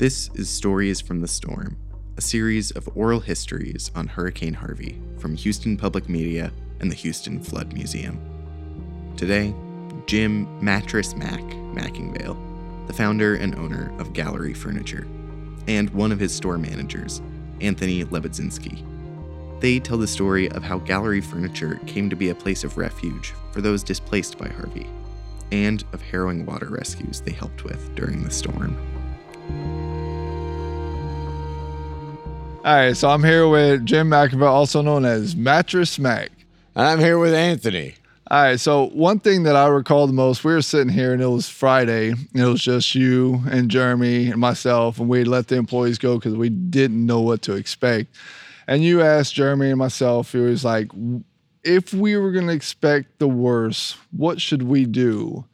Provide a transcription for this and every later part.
This is Stories from the Storm, a series of oral histories on Hurricane Harvey from Houston Public Media and the Houston Flood Museum. Today, Jim Mattress Mack McIngvale, the founder and owner of Gallery Furniture, and one of his store managers, Anthony Lebedzinski. They tell the story of how Gallery Furniture came to be a place of refuge for those displaced by Harvey, and of harrowing water rescues they helped with during the storm. All right, so I'm here with Jim McIngvale, also known as Mattress Mack. And I'm here with Anthony. All right, so one thing that I recall the most, we were sitting here and it was Friday. And it was just you and Jeremy and myself, and we let the employees go because we didn't know what to expect. And you asked Jeremy and myself, it was like, if we were going to expect the worst, what should we do?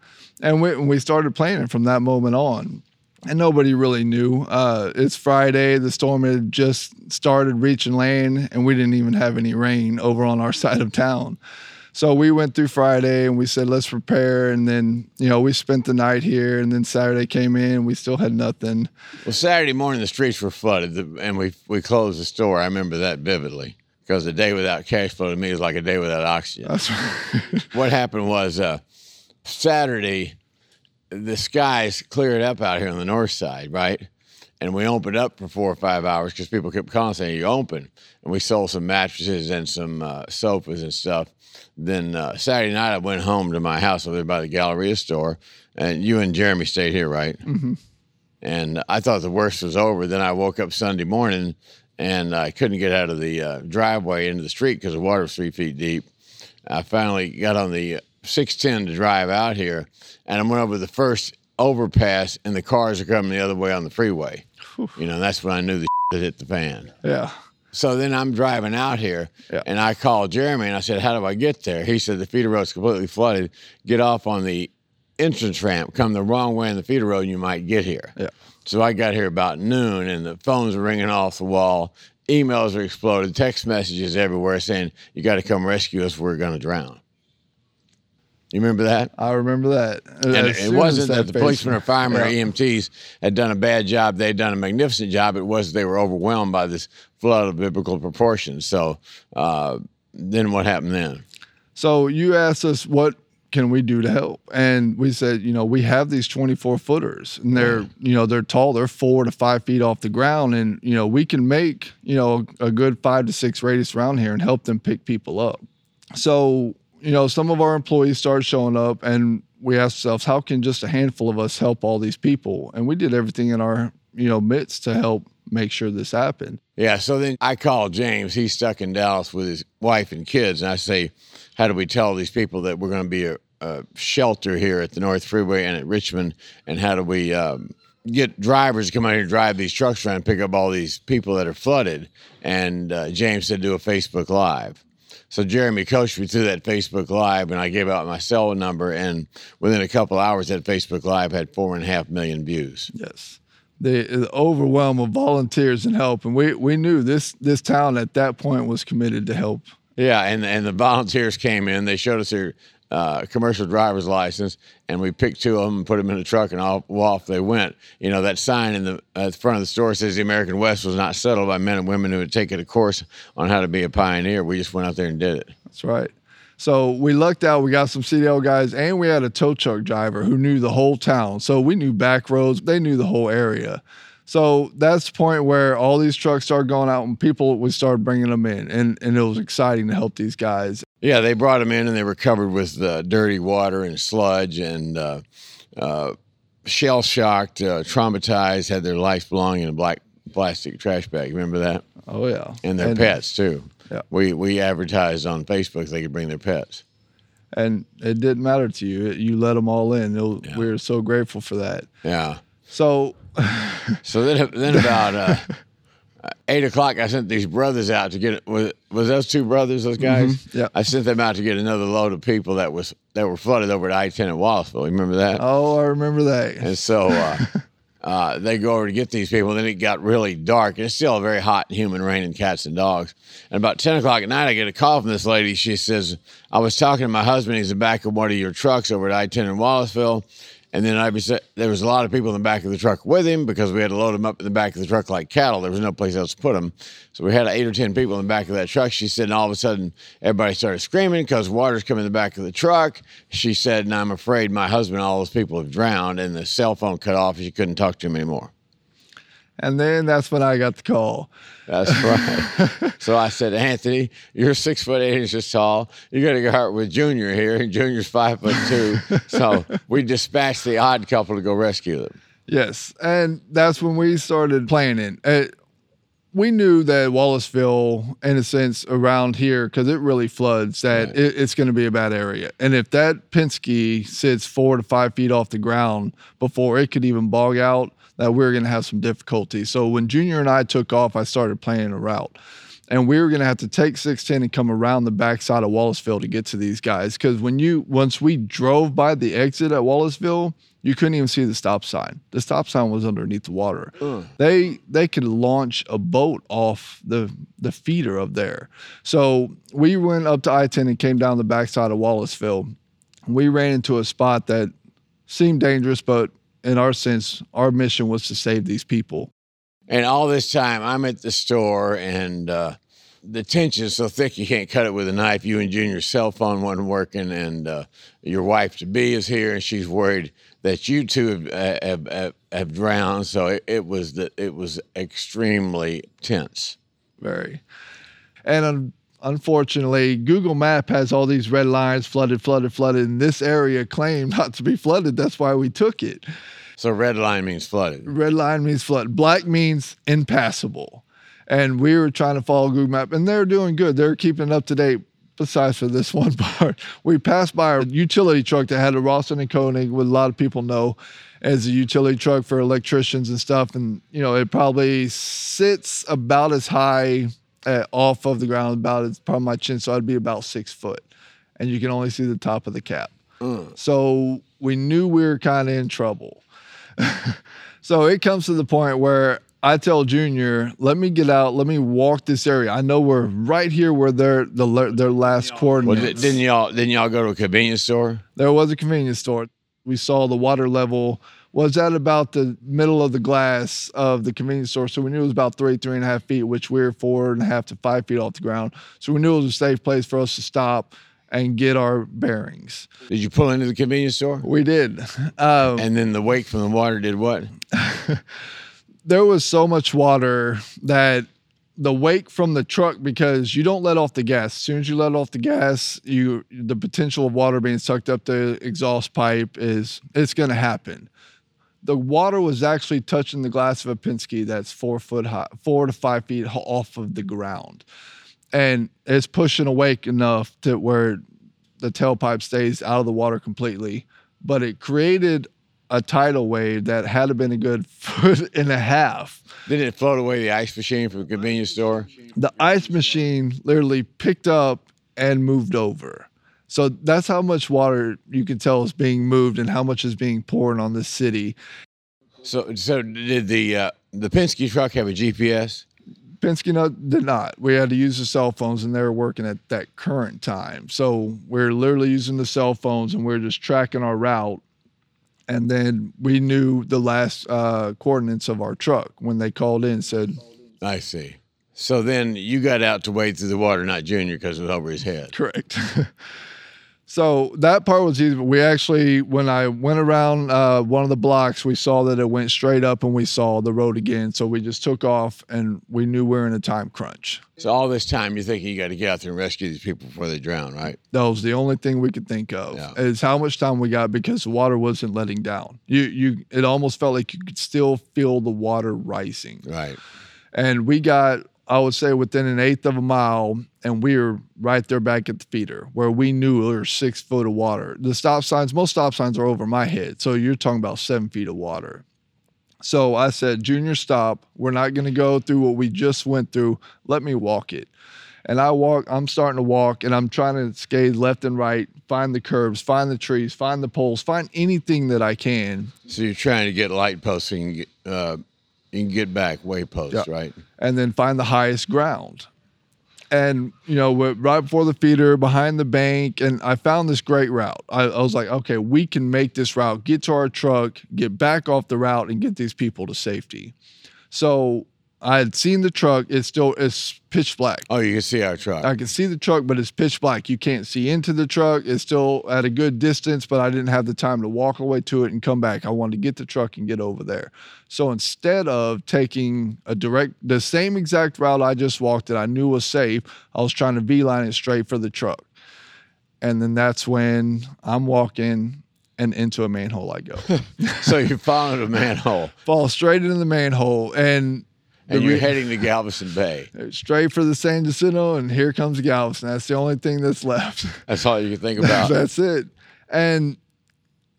And we, we started planning from that moment on and nobody really knew. Uh, it's Friday. The storm had just started reaching land, and we didn't even have any rain over on our side of town. So we went through Friday and we said, let's prepare. And then, you know, we spent the night here. And then Saturday came in, and we still had nothing. Well, Saturday morning, the streets were flooded and we, we closed the store. I remember that vividly because a day without cash flow to me is like a day without oxygen. Right. what happened was uh, Saturday, the skies cleared up out here on the north side, right? And we opened up for four or five hours because people kept calling saying, You open. And we sold some mattresses and some uh, sofas and stuff. Then uh, Saturday night, I went home to my house over there by the Galleria store. And you and Jeremy stayed here, right? Mm-hmm. And I thought the worst was over. Then I woke up Sunday morning and I couldn't get out of the uh, driveway into the street because the water was three feet deep. I finally got on the 610 to drive out here, and I went over the first overpass, and the cars are coming the other way on the freeway. Whew. You know, that's when I knew the had hit the fan. Yeah. So then I'm driving out here, yeah. and I called Jeremy and I said, "How do I get there?" He said, "The feeder road's completely flooded. Get off on the entrance ramp. Come the wrong way in the feeder road, and you might get here." Yeah. So I got here about noon, and the phones were ringing off the wall. Emails are exploded, text messages everywhere saying, "You got to come rescue us. We're going to drown." You remember that? I remember that. And as it wasn't that, that the policemen or firemen yeah. or EMTs had done a bad job. They'd done a magnificent job. It was they were overwhelmed by this flood of biblical proportions. So uh, then what happened then? So you asked us what can we do to help? And we said, you know, we have these 24 footers and they're, yeah. you know, they're tall, they're four to five feet off the ground. And, you know, we can make, you know, a good five to six radius around here and help them pick people up. So you know, some of our employees started showing up and we asked ourselves, how can just a handful of us help all these people? And we did everything in our, you know, midst to help make sure this happened. Yeah. So then I called James. He's stuck in Dallas with his wife and kids. And I say, how do we tell these people that we're going to be a, a, shelter here at the North Freeway and at Richmond? And how do we um, get drivers to come out here and drive these trucks around and pick up all these people that are flooded? And uh, James said, do a Facebook Live. So Jeremy coached me through that Facebook Live, and I gave out my cell number, and within a couple hours, that Facebook Live had four and a half million views. Yes, the, the overwhelm of volunteers and help, and we we knew this this town at that point was committed to help. Yeah, and and the volunteers came in. They showed us their uh, commercial driver's license, and we picked two of them and put them in the truck, and off, off they went. You know, that sign in the the front of the store says the American West was not settled by men and women who had taken a course on how to be a pioneer. We just went out there and did it. That's right. So we lucked out. We got some CDL guys, and we had a tow truck driver who knew the whole town. So we knew back roads. They knew the whole area. So that's the point where all these trucks started going out and people would start bringing them in. And, and it was exciting to help these guys. Yeah, they brought them in and they were covered with uh, dirty water and sludge and uh, uh, shell shocked, uh, traumatized, had their life belonging in a black plastic trash bag. Remember that? Oh, yeah. And their and, pets, too. Yeah. We, we advertised on Facebook they could bring their pets. And it didn't matter to you. You let them all in. Yeah. We were so grateful for that. Yeah. So so then, then about uh, eight o'clock, I sent these brothers out to get was was those two brothers, those guys. Mm-hmm. Yeah, I sent them out to get another load of people that was that were flooded over at I ten at Wallisville. You remember that? Oh, I remember that. And so. Uh, uh, they go over to get these people. Then it got really dark. and It's still very hot and humid, raining cats and dogs. And about 10 o'clock at night, I get a call from this lady. She says, I was talking to my husband. He's in the back of one of your trucks over at I 10 in Wallisville And then I was, there was a lot of people in the back of the truck with him because we had to load them up in the back of the truck like cattle. There was no place else to put them. So we had eight or 10 people in the back of that truck. She said, and all of a sudden, everybody started screaming because water's coming in the back of the truck. She said, and I'm afraid my husband and all those people have drowned. And the cell phone cut off she couldn't talk to him anymore. And then that's when I got the call. That's right. so I said, Anthony, you're six foot eight inches tall. You got to go out with Junior here, and Junior's five foot two. so we dispatched the odd couple to go rescue them. Yes, and that's when we started planning. It, we knew that Wallisville, in a sense, around here, because it really floods, that right. it, it's going to be a bad area. And if that Penske sits four to five feet off the ground before it could even bog out, that we are going to have some difficulty. So when Junior and I took off, I started planning a route. And we were going to have to take 610 and come around the backside of Wallisville to get to these guys. Because when you, once we drove by the exit at Wallisville, you couldn't even see the stop sign. The stop sign was underneath the water. They they could launch a boat off the the feeder up there. So we went up to I-10 and came down the backside of Wallisville. We ran into a spot that seemed dangerous, but in our sense, our mission was to save these people. And all this time, I'm at the store, and uh, the tension's so thick you can't cut it with a knife. You and Junior's cell phone wasn't working, and uh, your wife to be is here, and she's worried that you two have have, have, have drowned. So it, it was that it was extremely tense. Very, and. Unfortunately, Google Map has all these red lines flooded, flooded, flooded, and this area claimed not to be flooded. That's why we took it. So red line means flooded. Red line means flood. Black means impassable. And we were trying to follow Google Map, and they're doing good. They're keeping it up to date. Besides for this one part, we passed by a utility truck that had a Rawson and Koenig, what a lot of people know as a utility truck for electricians and stuff. And you know, it probably sits about as high uh, off of the ground about it's probably my chin, so I'd be about six foot, and you can only see the top of the cap. Mm. So we knew we were kind of in trouble. so it comes to the point where I tell Junior, "Let me get out. Let me walk this area. I know we're right here where their the their last coordinates." Well, didn't y'all didn't y'all go to a convenience store? There was a convenience store. We saw the water level was at about the middle of the glass of the convenience store. So we knew it was about three, three and a half feet, which we're four and a half to five feet off the ground. So we knew it was a safe place for us to stop and get our bearings. Did you pull into the convenience store? We did. Um, and then the wake from the water did what? there was so much water that the wake from the truck because you don't let off the gas. As soon as you let off the gas, you the potential of water being sucked up the exhaust pipe is it's going to happen the water was actually touching the glass of a Penske that's four foot high, four to five feet off of the ground. And it's pushing awake enough to where the tailpipe stays out of the water completely. But it created a tidal wave that had been a good foot and a half. Didn't it float away the ice machine from the convenience store? The ice machine literally picked up and moved over. So that's how much water you can tell is being moved and how much is being poured on the city. So, so did the uh, the Penske truck have a GPS? Penske no, did not. We had to use the cell phones, and they were working at that current time. So we're literally using the cell phones, and we're just tracking our route. And then we knew the last uh, coordinates of our truck when they called in. Said, "I see." So then you got out to wade through the water, not Junior, because it was over his head. Correct. So that part was easy. We actually, when I went around uh, one of the blocks, we saw that it went straight up and we saw the road again. So we just took off and we knew we were in a time crunch. So all this time, you're thinking you got to get out there and rescue these people before they drown, right? That was the only thing we could think of yeah. is how much time we got because the water wasn't letting down. You, you, it almost felt like you could still feel the water rising. Right. And we got I would say within an eighth of a mile, and we were right there back at the feeder where we knew there was six foot of water. The stop signs, most stop signs are over my head. So you're talking about seven feet of water. So I said, Junior, stop. We're not going to go through what we just went through. Let me walk it. And I walk, I'm starting to walk and I'm trying to skate left and right, find the curbs, find the trees, find the poles, find anything that I can. So you're trying to get light get, uh, you can get back wayposts, yeah. right? And then find the highest ground. and you know right before the feeder behind the bank and i found this great route I, I was like okay we can make this route get to our truck get back off the route and get these people to safety so i had seen the truck it's still it's pitch black Oh, you can see our truck. I can see the truck, but it's pitch black. You can't see into the truck. It's still at a good distance, but I didn't have the time to walk away to it and come back. I wanted to get the truck and get over there. So instead of taking a direct, the same exact route I just walked that I knew was safe, I was trying to V line it straight for the truck. And then that's when I'm walking and into a manhole I go. so you followed a manhole Fall straight into the manhole. And and you're re- heading to Galveston Bay. straight for the San Jacinto, and here comes Galveston. That's the only thing that's left. That's all you can think about. That's it. And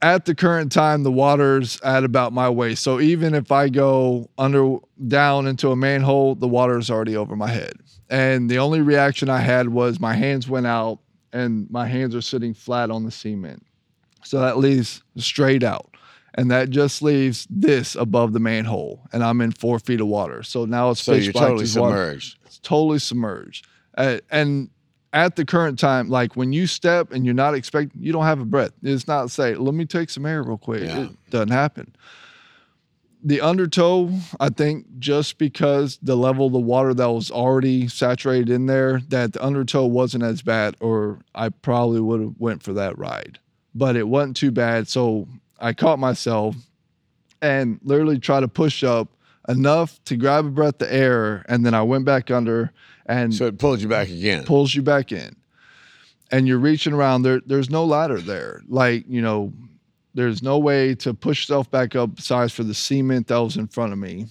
at the current time, the water's at about my waist. So even if I go under down into a manhole, the water's already over my head. And the only reaction I had was my hands went out and my hands are sitting flat on the cement. So that leaves straight out. And that just leaves this above the manhole. And I'm in four feet of water. So now it's so you're totally as water submerged. it's totally submerged. Uh, and at the current time, like when you step and you're not expecting, you don't have a breath. It's not say, let me take some air real quick. Yeah. It doesn't happen. The undertow, I think, just because the level of the water that was already saturated in there, that the undertow wasn't as bad, or I probably would have went for that ride. But it wasn't too bad. So I caught myself and literally tried to push up enough to grab a breath of air, and then I went back under and So it pulled you back again. pulls you back in. And you're reaching around there. There's no ladder there. Like, you know, there's no way to push yourself back up besides for the cement that was in front of me.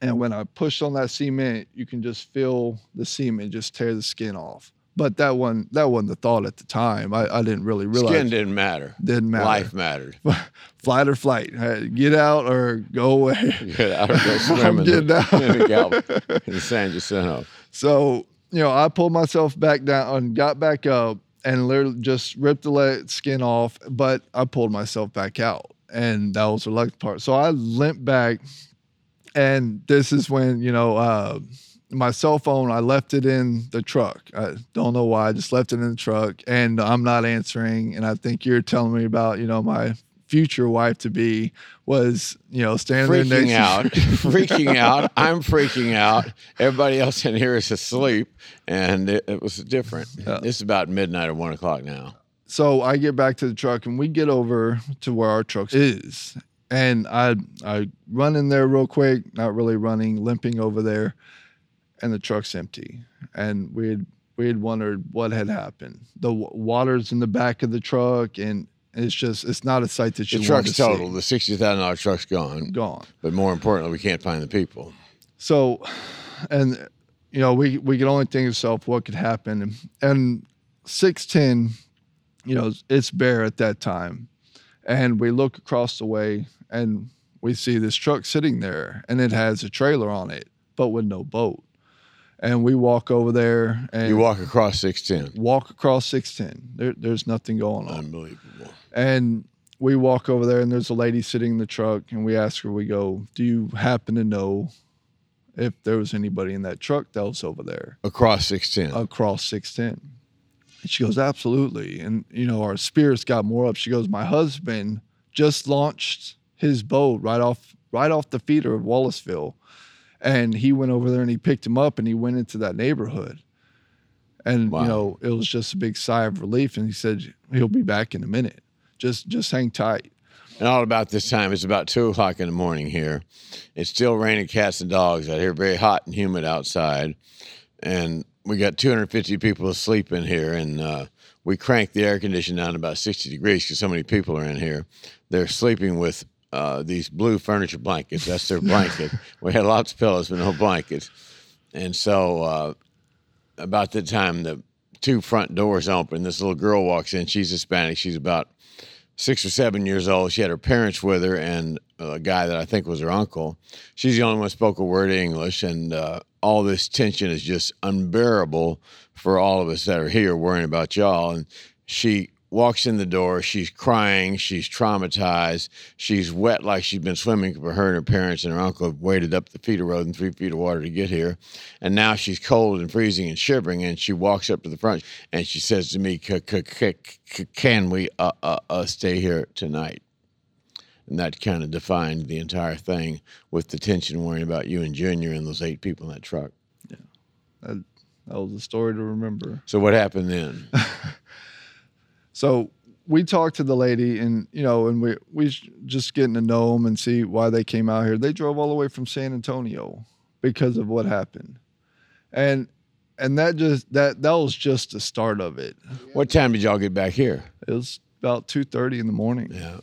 And when I pushed on that cement, you can just feel the cement just tear the skin off. But that one that wasn't the thought at the time. I, I didn't really realize Skin didn't matter. didn't matter. Life mattered. Flight or flight. Get out or go away. Get out or go swim in getting out. in the in San Jacinto. So, you know, I pulled myself back down and got back up and literally just ripped the leg skin off, but I pulled myself back out. And that was the lucky part. So I limped back. And this is when, you know, uh, my cell phone, I left it in the truck. I don't know why. I just left it in the truck and I'm not answering. And I think you're telling me about, you know, my future wife to be was, you know, standing there Freaking next out, freaking out. I'm freaking out. Everybody else in here is asleep, and it, it was different. Yeah. It's about midnight or one o'clock now. so I get back to the truck and we get over to where our truck is. And I I run in there real quick, not really running, limping over there, and the truck's empty. And we had we had wondered what had happened. The w- water's in the back of the truck, and it's just it's not a sight that you The want truck's to total. see. The sixty thousand dollar truck's gone. Gone. But more importantly, we can't find the people. So, and you know, we we can only think of ourselves what could happen. And, and six ten, you know, it's bare at that time, and we look across the way and we see this truck sitting there, and it has a trailer on it, but with no boat. And we walk over there and You walk across six ten. walk across six ten. There, there's nothing going on. Unbelievable. And we walk over there, and there's a lady sitting in the truck, and we ask her, we go, Do you happen to know if there was anybody in that truck that was over there Across six ten. across 610? And she goes, Absolutely. And, you know, our spirits got more up. She goes, My husband just launched his boat right off right off the feeder of Wallisville. And he went over there and he picked him up and he went into that neighborhood. And Wow. you know, it was just a big sigh of relief. And he said, He'll be back in a minute. Just just hang tight. And all about this time, it's about two o'clock in the morning here. It's still raining cats and dogs out here, very hot and humid outside. And we got 250 people asleep in here. And uh, we cranked the air conditioning down to about 60 degrees because so many people are in here. They're sleeping with uh, these blue furniture blankets. That's their blanket. we had lots of pillows, but no blankets. And so, uh, about the time the two front doors open, this little girl walks in. She's Hispanic. She's about six or seven years old. She had her parents with her and a guy that I think was her uncle. She's the only one who spoke a word of English, and uh, all this tension is just unbearable for all of us that are here worrying about y'all. And she walks in the door. She's crying. She's traumatized. She's wet like she's been swimming for her and her parents and her uncle have waded up the feet of road and three feet of water to get here. And now she's cold and freezing and shivering. And she walks up to the front and she says to me, Can we uh, uh, uh, stay here tonight? And that kind of defined the entire thing with the tension worrying about you and Junior and those eight people in that truck. Yeah. That, that was a story to remember. So what happened then? So we talked to the lady, and you know, and we we just getting to know them and see why they came out here. They drove all the way from San Antonio because of what happened, and and that just that that was just the start of it. What time did y'all get back here? It was about two thirty in the morning. Yeah.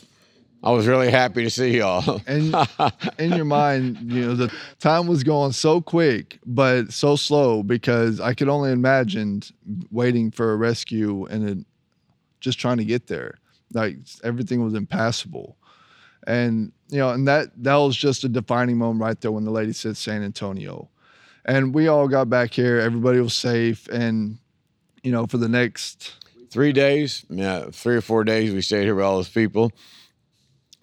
I was really happy to see y'all. and in your mind, you know, the time was going so quick, but so slow because I could only imagine waiting for a rescue and it, just trying to get there. Like everything was impassable. And you know, and that that was just a defining moment right there when the lady said San Antonio. And we all got back here, everybody was safe and you know, for the next three days, yeah, three or four days we stayed here with all those people.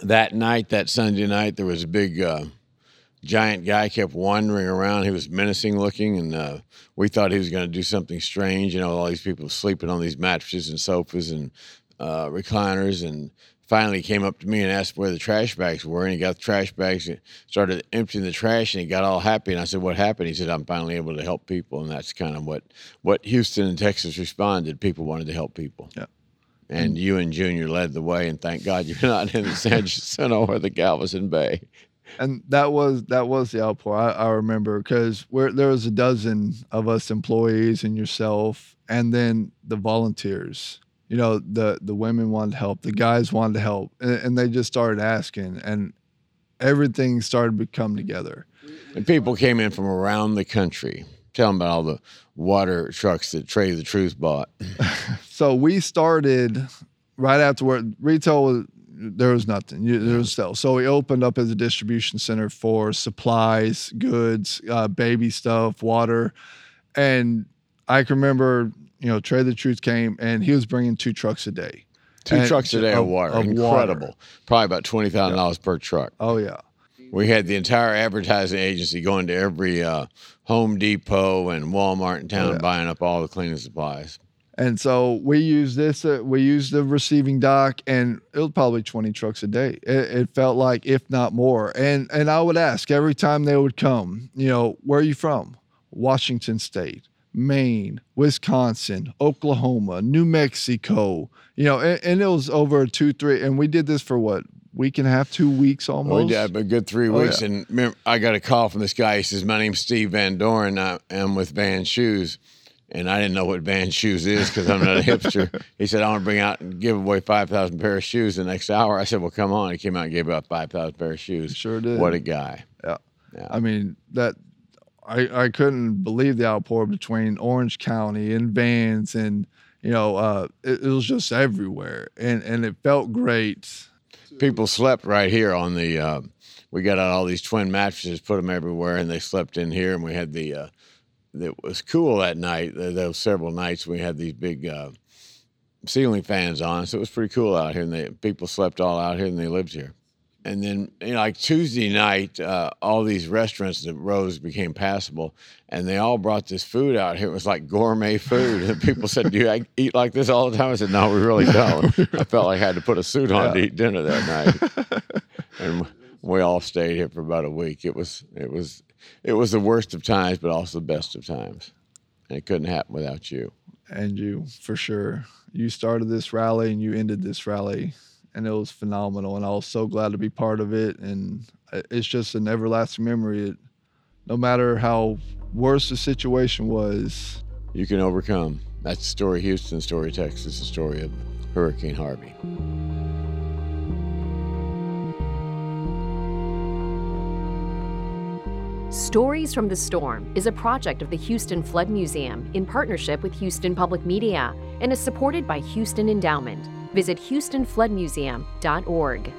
That night, that Sunday night, there was a big uh, giant guy kept wandering around. He was menacing looking, and uh, we thought he was going to do something strange. You know, all these people sleeping on these mattresses and sofas and uh, recliners, and finally he came up to me and asked where the trash bags were, and he got the trash bags, and started emptying the trash, and he got all happy. And I said, "What happened?" He said, "I'm finally able to help people," and that's kind of what what Houston and Texas responded. People wanted to help people. Yeah. And you and Junior led the way, and thank God you're not in the San Jacinto or the Galveston Bay and that was that was the outpour. I, I remember because there was a dozen of us employees and yourself, and then the volunteers. You know, the the women wanted to help, the guys wanted to help, and, and they just started asking, and everything started to come together. And people came in from around the country. Tell them about all the water trucks that Trae tha Truth bought. so we started right afterward. Retail was there was nothing. there was still. So we opened up as a distribution center for supplies, goods, uh, baby stuff, water, and I can remember, you know, Trae tha Truth came and he was bringing two trucks a day. Two and trucks a day of, of water. Of Incredible. Water. Probably about twenty thousand yeah. dollars per truck. Oh yeah. We had the entire advertising agency going to every uh, Home Depot and Walmart in town, oh, yeah. buying up all the cleaning supplies. And so we use this, uh, we use the receiving dock, and it was probably 20 trucks a day. It, it, felt like, if not more. And and I would ask every time they would come, you know, where are you from? Washington State, Maine, Wisconsin, Oklahoma, New Mexico, you know, and, and it was over two, three, and we did this for what? Week and a half, two weeks almost. We did a good three oh, weeks, yeah. and remember, I got a call from this guy. He says, "My name's Steve Van Doren. I am with Van Shoes." And I didn't know what Van Shoes is because I'm not a hipster. He said, I want to bring out and give away 5,000 pair of shoes the next hour. I said, well, come on. He came out and gave out 5,000 pair of shoes. Sure did. What a guy. Yeah. yeah. I mean, that I, I couldn't believe the outpour between Orange County and Vans and, you know, uh, it, it was just everywhere. And, and it felt great. People slept right here on the, uh, we got out all these twin mattresses, put them everywhere, and they slept in here. And we had the, uh, it was cool that night. There were several nights we had these big uh, ceiling fans on, so it was pretty cool out here. And they, people slept all out here, and they lived here. And then, you know, like Tuesday night, uh, all these restaurants that rose became passable, and they all brought this food out here. It was like gourmet food, and people said, "Do you eat like this all the time?" I said, "No, we really don't." I felt like I had to put a suit on yeah. to eat dinner that night, and we all stayed here for about a week. It was it was it was the worst of times, but also the best of times. And it couldn't happen without you. And you, for sure. You started this rally and you ended this rally, and it was phenomenal. And I was so glad to be part of it. And it's just an everlasting memory. It, no matter how worse the situation was, you can overcome. That's the story of Houston, the story of Texas, the story of Hurricane Harvey. Stories from the Storm is a project of the Houston Flood Museum in partnership with Houston Public Media and is supported by Houston Endowment. Visit HoustonFloodMuseum.org.